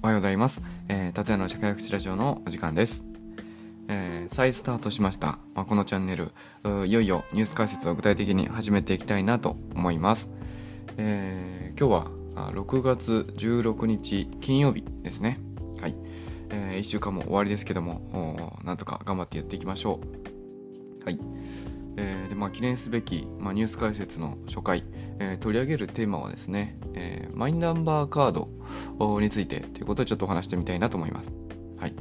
おはようございます。えー、達也の社会福祉ラジオのお時間です。えー、再スタートしました。まあ、このチャンネル、いよいよニュース解説を具体的に始めていきたいなと思います。えー、今日は6月16日金曜日ですね。はい。えー、1週間も終わりですけども、なんとか頑張ってやっていきましょう。はい。えーでまあ、記念すべき、まあ、ニュース解説の初回、えー取り上げるテーマはですね、えーマイナンバーカードについてということをちょっとお話してみたいなと思います。はい、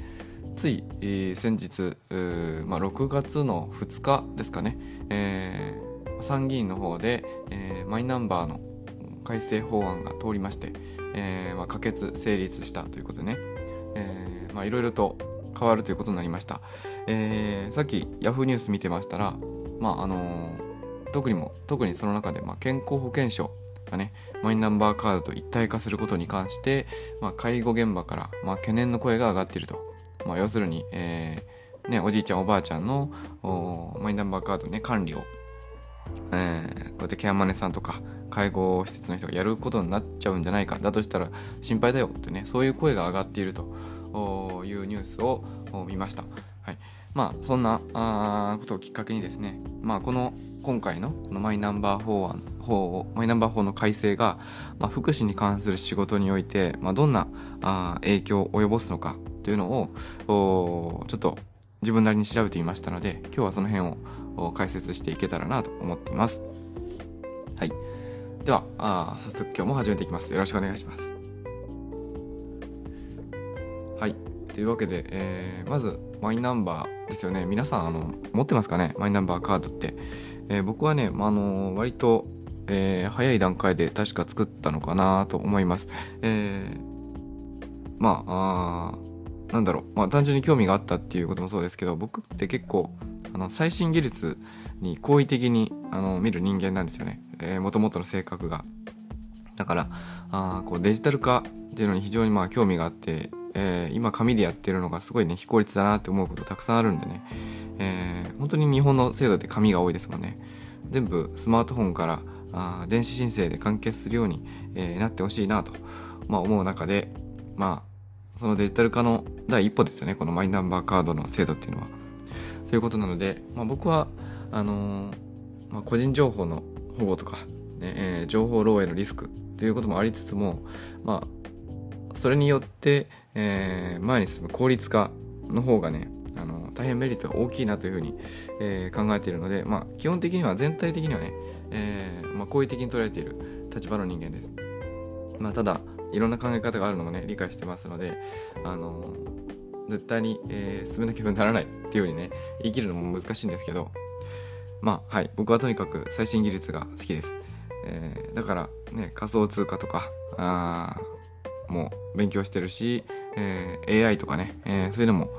つい、えー先日、まあ、6月の2日ですかね、えー参議院の方で、えーマイナンバーの改正法案が通りまして、えーまあ、可決成立したということでね、えーまあ、いろいろと変わるということになりました、えーさっきヤフーニュース見てましたら、まああのー特にも特にその中で、まあ、健康保険証がね。マイナンバーカードと一体化することに関して、まあ、介護現場から、まあ、懸念の声が上がっていると、まあ、要するに、えーね、おじいちゃんおばあちゃんのマイナンバーカードね管理を、えーこうやってケアマネさんとか介護施設の人がやることになっちゃうんじゃないか。だとしたら心配だよってねそういう声が上がっているというニュースを見ました。はい。まあ、そんなあことをきっかけにですね、まあ、この今回のこのマイナンバー法案法マイナンバー法の改正が、まあ、福祉に関する仕事において、まあ、どんなあ影響を及ぼすのかというのをおちょっと自分なりに調べてみましたので今日はその辺を解説していけたらなと思っています。はい、ではあ早速今日も始めていきます。よろしくお願いします。はい。というわけで、えーまず、マイナンバーですよね。皆さん、あの、持ってますかね？マイナンバーカードって。えー僕はね、まああの、割と、えー早い段階で確か作ったのかなと思います。えーまあ、あーなんだろう。まあ、単純に興味があったっていうこともそうですけど、僕って結構、あの、最新技術に好意的に、あの、見る人間なんですよね。えー、元々の性格が。だから、あこうデジタル化っていうのに非常にまあ興味があって、えー今紙でやってるのがすごいね、非効率だなって思うことたくさんあるんでね、えー本当に日本の制度って紙が多いですもんね。全部スマートフォンからあ電子申請で完結するように、えーなってほしいなと、まあ、思う中で、まあ、そのデジタル化の第一歩ですよね、このマイナンバーカードの制度っていうのは。ということなので、まあ、僕は、あのーまあ、個人情報の保護とか、ねえー情報漏洩のリスクということもありつつも、まあ、それによって、えー前に進む効率化の方がね、あの大変メリットが大きいなというふうに、えー考えているので、まあ、基本的には全体的にはね、えーまあ、好意的に捉えている立場の人間です。まあ、ただ、いろんな考え方があるのもね、理解してますので、あの絶対に、えー進めなければならないっていうようにね、言い切るのも難しいんですけど、まあ、はい。僕はとにかく最新技術が好きです。えーだから、ね、仮想通貨とか、あもう勉強してるし、えー AI とかね、えーそういうのも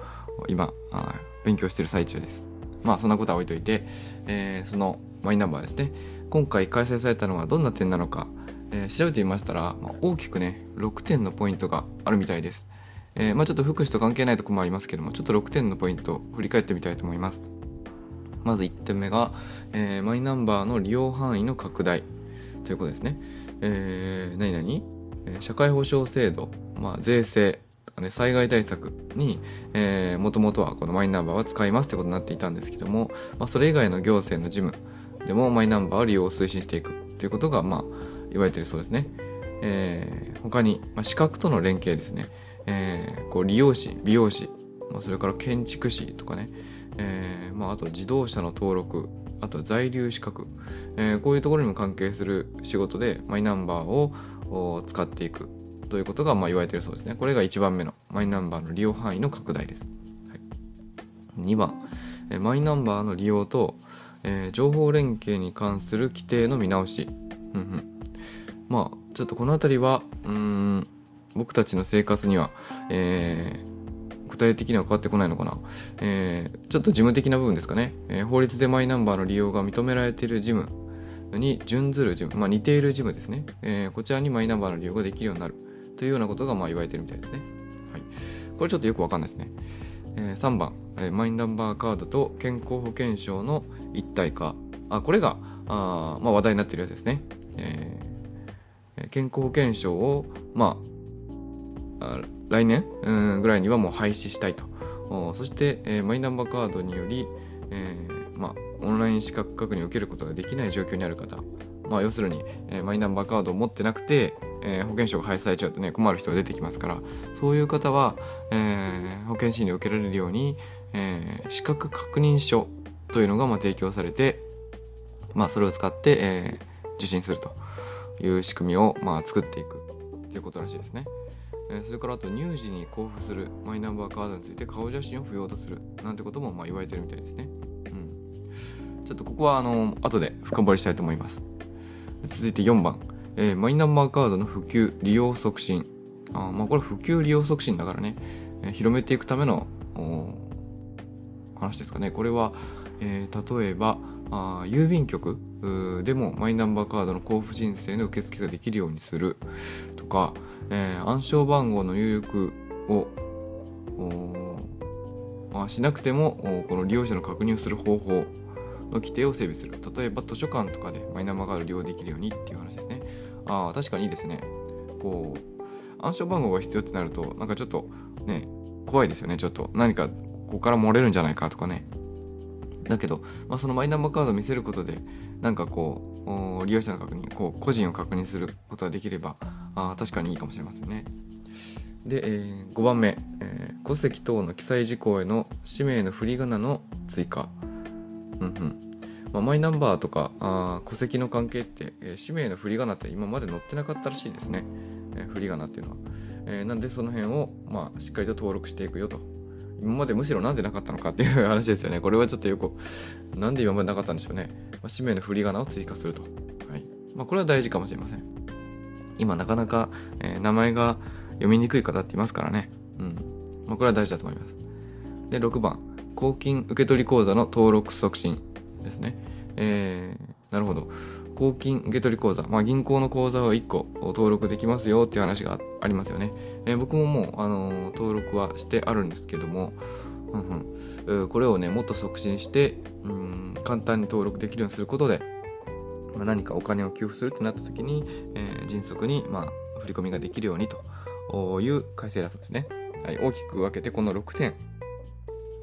今あ勉強してる最中です。まあ、そんなことは置いといて、えーそのマイナンバーですね。今回開催されたのはどんな点なのか、えー調べてみましたら、まあ、大きくね、6点のポイントがあるみたいです。えーまあちょっと福祉と関係ないとこもありますけども、ちょっと6点のポイントを振り返ってみたいと思います。まず1点目が、えーマイナンバーの利用範囲の拡大ということですね。えー、何々、え社会保障制度、まあ、税制とかね、災害対策に、もともとはこのマイナンバーは使いますってことになっていたんですけども、まあ、それ以外の行政の事務でもマイナンバーを利用を推進していくということが、まあ、言われているそうですね。えー他に、まあ、資格との連携ですね。えーこう利用士、美容師、まあ、それから建築士とかね、えーまあ、あと自動車の登録、あと在留資格、えーこういうところにも関係する仕事でマイナンバーをお使っていくということがまあ言われているそうですね。これが1番目のマイナンバーの利用範囲の拡大です。はい、2番、えマイナンバーの利用と、えー情報連携に関する規定の見直し。まあ、ちょっとこの辺りは、うん、僕たちの生活には、えー具体的には変わってこないのかな。えーちょっと事務的な部分ですかね。えー法律でマイナンバーの利用が認められている事務に準ずる事務、まあ似ている事務ですね。えーこちらにマイナンバーの利用ができるようになるというようなことがまあ言われているみたいですね。はい。これちょっとよくわかんないですね。えー3番、えーマイナンバーカードと健康保険証の一体化。あ、これが、あまあ話題になっているやつですね。えーえ健康保険証を、まあ、来年、うん、ぐらいにはもう廃止したいと。そして、えー、マイナンバーカードにより、えー、オンライン資格確認を受けることができない状況にある方、まあ、要するに、えー、マイナンバーカードを持ってなくて、えー、保険証が廃止されちゃうとね困る人が出てきますからそういう方は、えー、保険診療を受けられるように、え、資格確認書というのがま提供されて、まあ、それを使って、え、受診するという仕組みをま作っていくということらしいですね。それからあと乳児に交付するマイナンバーカードについて顔写真を不要とするなんてこともまあ言われてるみたいですね。ちょっとここはあの後で深掘りしたいと思います。続いて4番、えー、マイナンバーカードの普及利用促進。あまあこれ普及利用促進だからね、えー、広めていくための話ですかね。これは、えー、例えばあ郵便局でもマイナンバーカードの交付申請の受付ができるようにするとか、えー、暗証番号の入力をまあ、しなくてもこの利用者の確認をする方法の規定を整備する。例えば図書館とかでマイナンバーカード利用できるようにっていう話ですね。ああ確かにいいですね。こう暗証番号が必要ってなるとなんかちょっとね怖いですよね。ちょっと何かここから漏れるんじゃないかとかね。だけど、まあ、そのマイナンバーカードを見せることでなんかこう利用者の確認こう個人を確認することができればあ確かにいいかもしれませんね。で、えー、5番目、えー、戸籍等の記載事項への氏名の振り仮名の追加。うんうんまあ、マイナンバーとかあ戸籍の関係って、えー、氏名の振り仮名って今まで載ってなかったらしいですね、えー、振り仮名っていうのは、えー、なんでその辺を、まあ、しっかりと登録していくよと今までむしろなんでなかったのかっていう話ですよね。これはちょっとよく、なんで今までなかったんでしょうね。まあ、氏名の振り仮名を追加すると。はい。まあ、これは大事かもしれません。今なかなか、えー、名前が読みにくい方っていますからね。うん。まあ、これは大事だと思います。で、6番。公金受取口座の登録促進ですね。えー、なるほど。公金受取口座、まあ、銀行の口座を1個登録できますよっていう話がありますよね。えー、僕ももう、あのー、登録はしてあるんですけども、うんうん、これをね、もっと促進して、うん、簡単に登録できるようにすることで、まあ、何かお金を給付するってなった時に、えー、迅速に、まあ、振り込みができるようにという改正だそうですね。はい、大きく分けてこの6点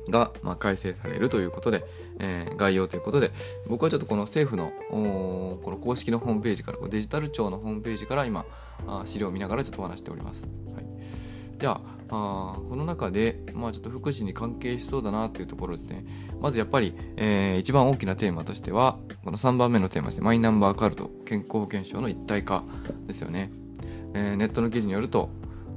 が、まあ、改正されるということで、えー、概要ということで、僕はちょっとこの政府の、この公式のホームページから、デジタル庁のホームページから今、あ資料を見ながらちょっとお話しております。はい、じゃあ、あこの中で、まあちょっと福祉に関係しそうだなというところですね。まずやっぱり、えー、一番大きなテーマとしては、この3番目のテーマですね。マイナンバーカルド、健康保険証の一体化ですよね。えー、ネットの記事によると、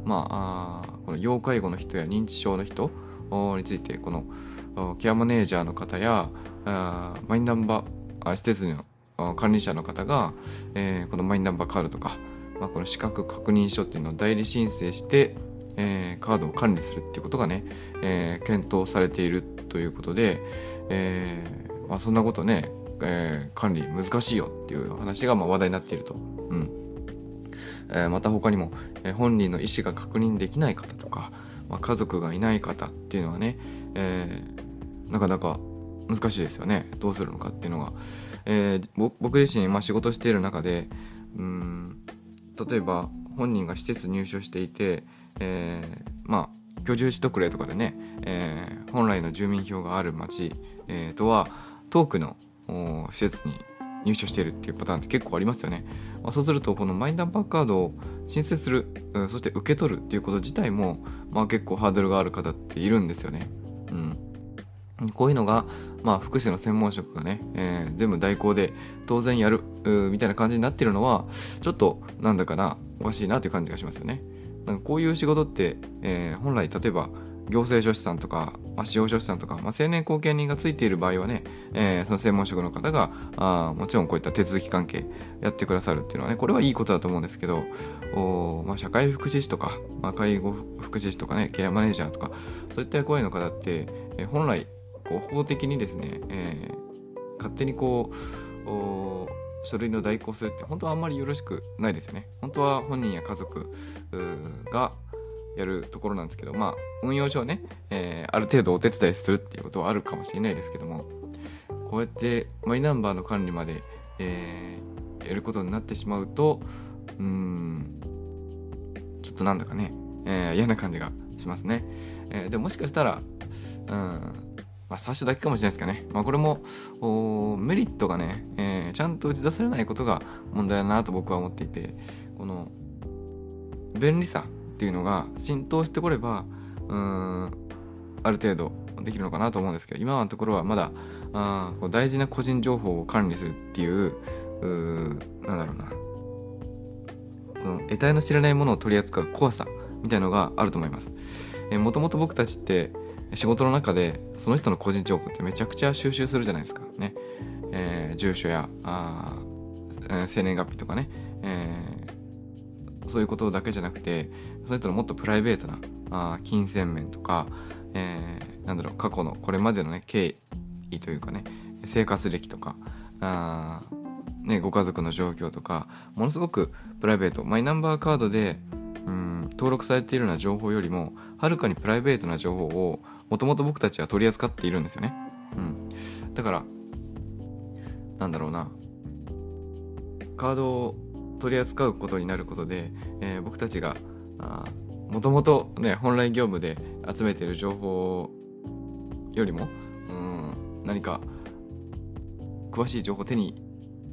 まあ、あこの要介護の人や認知症の人、についてこのケアマネージャーの方やマイナンバー施設の管理者の方が、え、このマイナンバーカードとか、まあ、この資格確認書っていうのを代理申請して、え、カードを管理するっていうことがね、え、検討されているということで、えまあ、そんなことね、え、管理難しいよっていう話がまあ話題になっていると。うんえ、また他にも、え、本人の意思が確認できない方とか、まあ、家族がいない方っていうのはね、えー、なかなか難しいですよね。どうするのかっていうのが。えー、僕自身、まあ、仕事している中で、うん、例えば本人が施設入所していて、えー、まあ、居住地特例とかでね、えー、本来の住民票がある町、えー、とは遠くの施設に入所しているっていうパターンって結構ありますよね。まあ、そうすると、このマイナンバーカードを申請する、う、そして受け取るっていうこと自体も、まあ結構ハードルがある方っているんですよね。うん。こういうのが、まあ福祉の専門職がね、えー、全部代行で当然やる、みたいな感じになってるのは、ちょっとなんだかな、おかしいなっていう感じがしますよね。なんかこういう仕事って、えー、本来例えば行政書士さんとか、まあ、司法書士さんとか、まあ、青年後見人がついている場合はね、えー、その専門職の方が、あもちろんこういった手続き関係やってくださるっていうのはね、これはいいことだと思うんですけど、おまあ、社会福祉士とか、まあ、介護福祉士とかね、ケアマネージャーとか、そういった役割の方って、えー、本来、こう、法的にですね、えー、勝手にこう、お書類の代行するって本当はあんまりよろしくないですよね。本当は本人や家族が、やるところなんですけど、まあ、運用上ね、えー、ある程度お手伝いするっていうことはあるかもしれないですけども、こうやってマイナンバーの管理まで、えー、やることになってしまうと、うん、ちょっとなんだかね、えー、嫌な感じがしますね。えー、でももしかしたら、うん、まあ、冊子だけかもしれないですかね。まあ、これも、メリットがね、えー、ちゃんと打ち出されないことが問題だなと僕は思っていて、この、便利さっていうのが浸透してこれば、うん、ある程度できるのかなと思うんですけど、今のところはまだ、あこう大事な個人情報を管理するっていう、うなんだろうな。この得体の知らないものを取り扱う怖さみたいのがあると思います。えー、もともと僕たちって仕事の中でその人の個人情報ってめちゃくちゃ収集するじゃないですか。ね。えー、住所や、あ生年月日とかね、えー、そういうことだけじゃなくて、その人のもっとプライベートな、あ金銭面とか、えー、なんだろう、過去のこれまでのね、経緯というかね、生活歴とか、あね、ご家族の状況とか、ものすごくプライベート、マイナンバーカードで、うん、登録されているような情報よりも、はるかにプライベートな情報を、もともと僕たちは取り扱っているんですよね。うん。だから、なんだろうな。カードを取り扱うことになることで、えー、僕たちが、もともとね、本来業務で集めてる情報よりも、うん、何か、詳しい情報を手に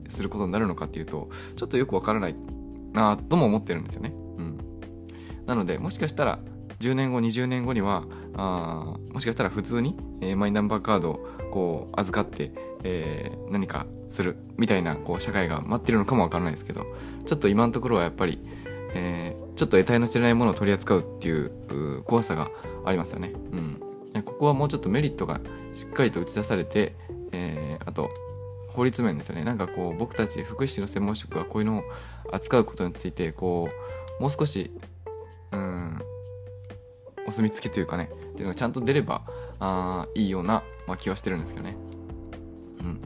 することになるのかっていうと、ちょっとよくわからないなとも思ってるんですよね。うん。なので、もしかしたら、10年後、20年後には、あもしかしたら普通に、えー、マイナンバーカードをこう預かって、えー、何かするみたいなこう社会が待ってるのかもわからないですけど、ちょっと今のところはやっぱり、えー、ちょっと得体の知れないものを取り扱うっていう怖さがありますよね。うん。ここはもうちょっとメリットがしっかりと打ち出されて、えー、あと、法律面ですよね。なんかこう、僕たち福祉の専門職がこういうのを扱うことについて、こう、もう少し、うん、お墨付きというかね、っていうのがちゃんと出れば、あいいような、まあ、気はしてるんですけどね。うん。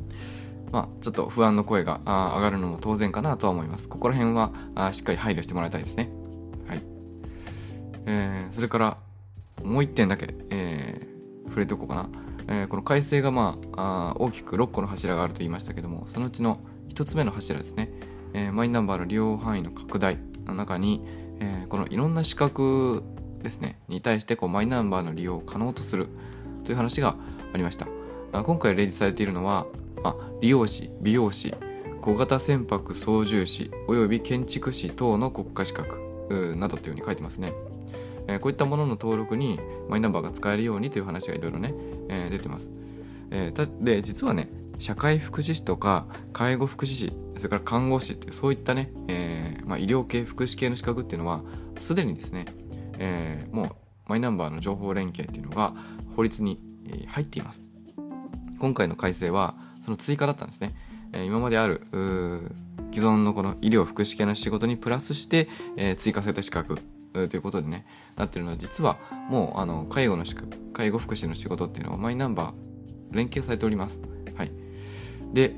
まあ、ちょっと不安の声が上がるのも当然かなとは思います。ここら辺はあしっかり配慮してもらいたいですね。はい。えー、それから、もう一点だけ、えー、触れておこうかな。えー、この改正がまあ大きく6個の柱があると言いましたけども、そのうちの1つ目の柱ですね。えー、マイナンバーの利用範囲の拡大の中に、えー、このいろんな資格ですね、に対してこうマイナンバーの利用を可能とするという話がありました。今回例示されているのは、あ、利用士、美容師、小型船舶操縦士、および建築士等の国家資格などというふうに書いてますね。えー、こういったものの登録にマイナンバーが使えるようにという話がいろいろね、えー、出てます。えー、で、実はね、社会福祉士とか介護福祉士、それから看護師ってそういったね、えーまあ、医療系、福祉系の資格っていうのは、すでにですね、えー、もうマイナンバーの情報連携っていうのが法律に入っています。今回の改正はその追加だったんですね。えー、今まである既存のこの医療福祉系の仕事にプラスして、えー、追加された資格ということでね、なってるのは、実はもう、あの、介護の介護福祉の仕事っていうのはマイナンバー連携されております。はい。で、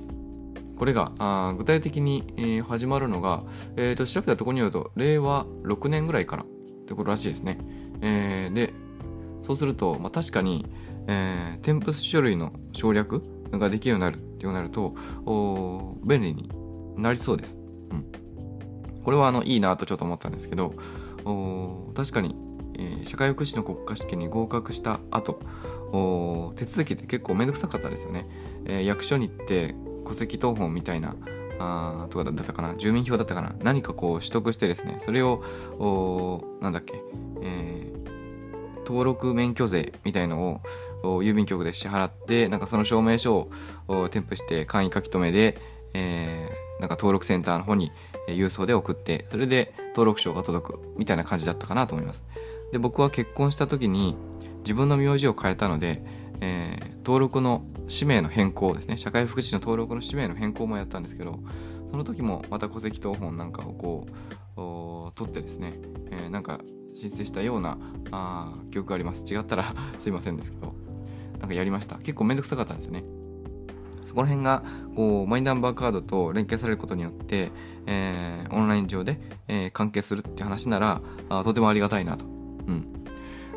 これが、あ具体的に、えー、始まるのが、えっ、ー、と、調べたところによると、令和6年ぐらいからってことらしいですね。えー、で、そうすると、まあ、確かに、えー、添付書類の省略ができるようになるっていうなると、便利になりそうです。うん。これはあの、いいなとちょっと思ったんですけど、確かに、えー、社会福祉の国家試験に合格した後手続きって結構めんどくさかったですよね、えー、役所に行って戸籍謄本みたいなあとかだったかな住民票だったかな何かこう取得してですねそれをなんだっけ、えー、登録免許税みたいのを郵便局で支払ってなんかその証明書を添付して簡易書き留めで、えー、なんか登録センターの方に郵送で送ってそれで登録証が届くみたいな感じだったかなと思います。で、僕は結婚した時に自分の名字を変えたので、えー、登録の氏名の変更ですね。社会福祉の登録の氏名の変更もやったんですけど、その時もまた戸籍謄本なんかをこう、取ってですね、えー、なんか申請したようなあ記憶があります。違ったら すいませんですけど、なんかやりました。結構めんどくさかったんですよね。そこら辺が、こう、マイナンバーカードと連携されることによって、えー、オンライン上で、えー、関係するって話ならあ、とてもありがたいなと。うん。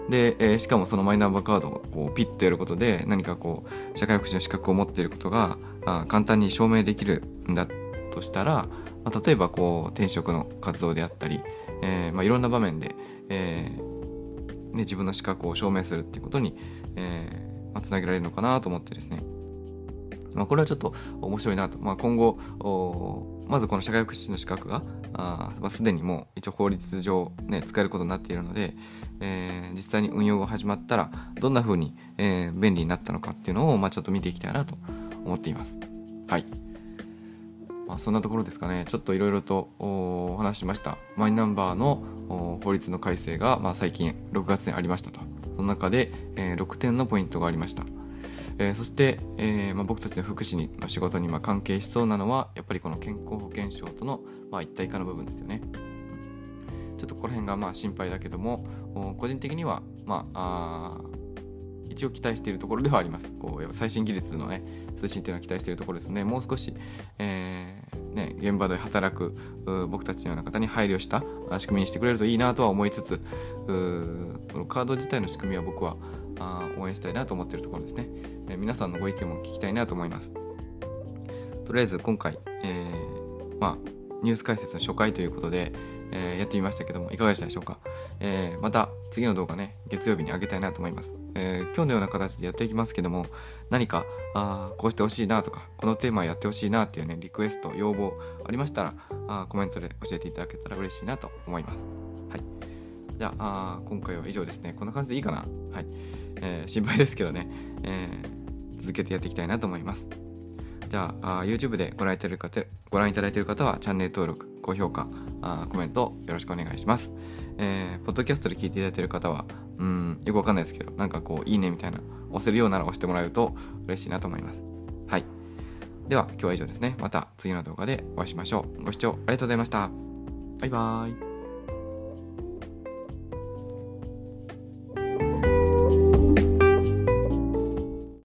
で、えー、しかもそのマイナンバーカードをこうピッとやることで、何かこう、社会福祉の資格を持っていることが、あ簡単に証明できるんだとしたら、まあ、例えばこう、転職の活動であったり、えー、まあ、いろんな場面で、えー、ね、自分の資格を証明するっていうことに、えー、つなげられるのかなと思ってですね。まあ、これはちょっと面白いなと。まあ、今後、まずこの社会福祉士の資格が、あまあ、すでにもう一応法律上ね、使えることになっているので、えー、実際に運用が始まったら、どんな風に、えー、便利になったのかっていうのを、まあ、ちょっと見ていきたいなと思っています。はい。まあ、そんなところですかね。ちょっといろいろとお話しました。マイナンバーの法律の改正が、まあ、最近6月にありましたと。その中で、えー、6点のポイントがありました。えー、そして、えーまあ、僕たちの福祉の仕事にまあ関係しそうなのはやっぱりこの健康保険証とのまあ一体化の部分ですよね。ちょっとここら辺がまあ心配だけども個人的にはまああ一応期待しているところではあります。こうやっぱ最新技術のね通信っていうのは期待しているところですね。もう少し、えーね、現場で働く僕たちのような方に配慮した仕組みにしてくれるといいなとは思いつつこのカード自体の仕組みは僕はあ応援したいなと思っているところですね、えー、皆さんのご意見も聞きたいなと思いますとりあえず今回、えー、まあニュース解説の初回ということで、えー、やってみましたけどもいかがでしたでしょうか、えー、また次の動画ね月曜日に上げたいなと思います、えー、今日のような形でやっていきますけども何かあこうしてほしいなとかこのテーマやってほしいなっていうねリクエスト要望ありましたらあコメントで教えていただけたら嬉しいなと思います。はい。じゃあ今回は以上ですね。こんな感じでいいかな？はい。えー、心配ですけどね、えー、続けてやっていきたいなと思います。じゃあ、YouTube でご覧いただいてるご覧いただいている方はチャンネル登録、高評価、あコメントよろしくお願いします。えー、ポッドキャストで聞いていただいている方は、うん、よくわかんないですけど、なんかこう、いいねみたいな、押せるようなら押してもらうと嬉しいなと思います。はい。では、今日は以上ですね。また次の動画でお会いしましょう。ご視聴ありがとうございました。バイバーイ。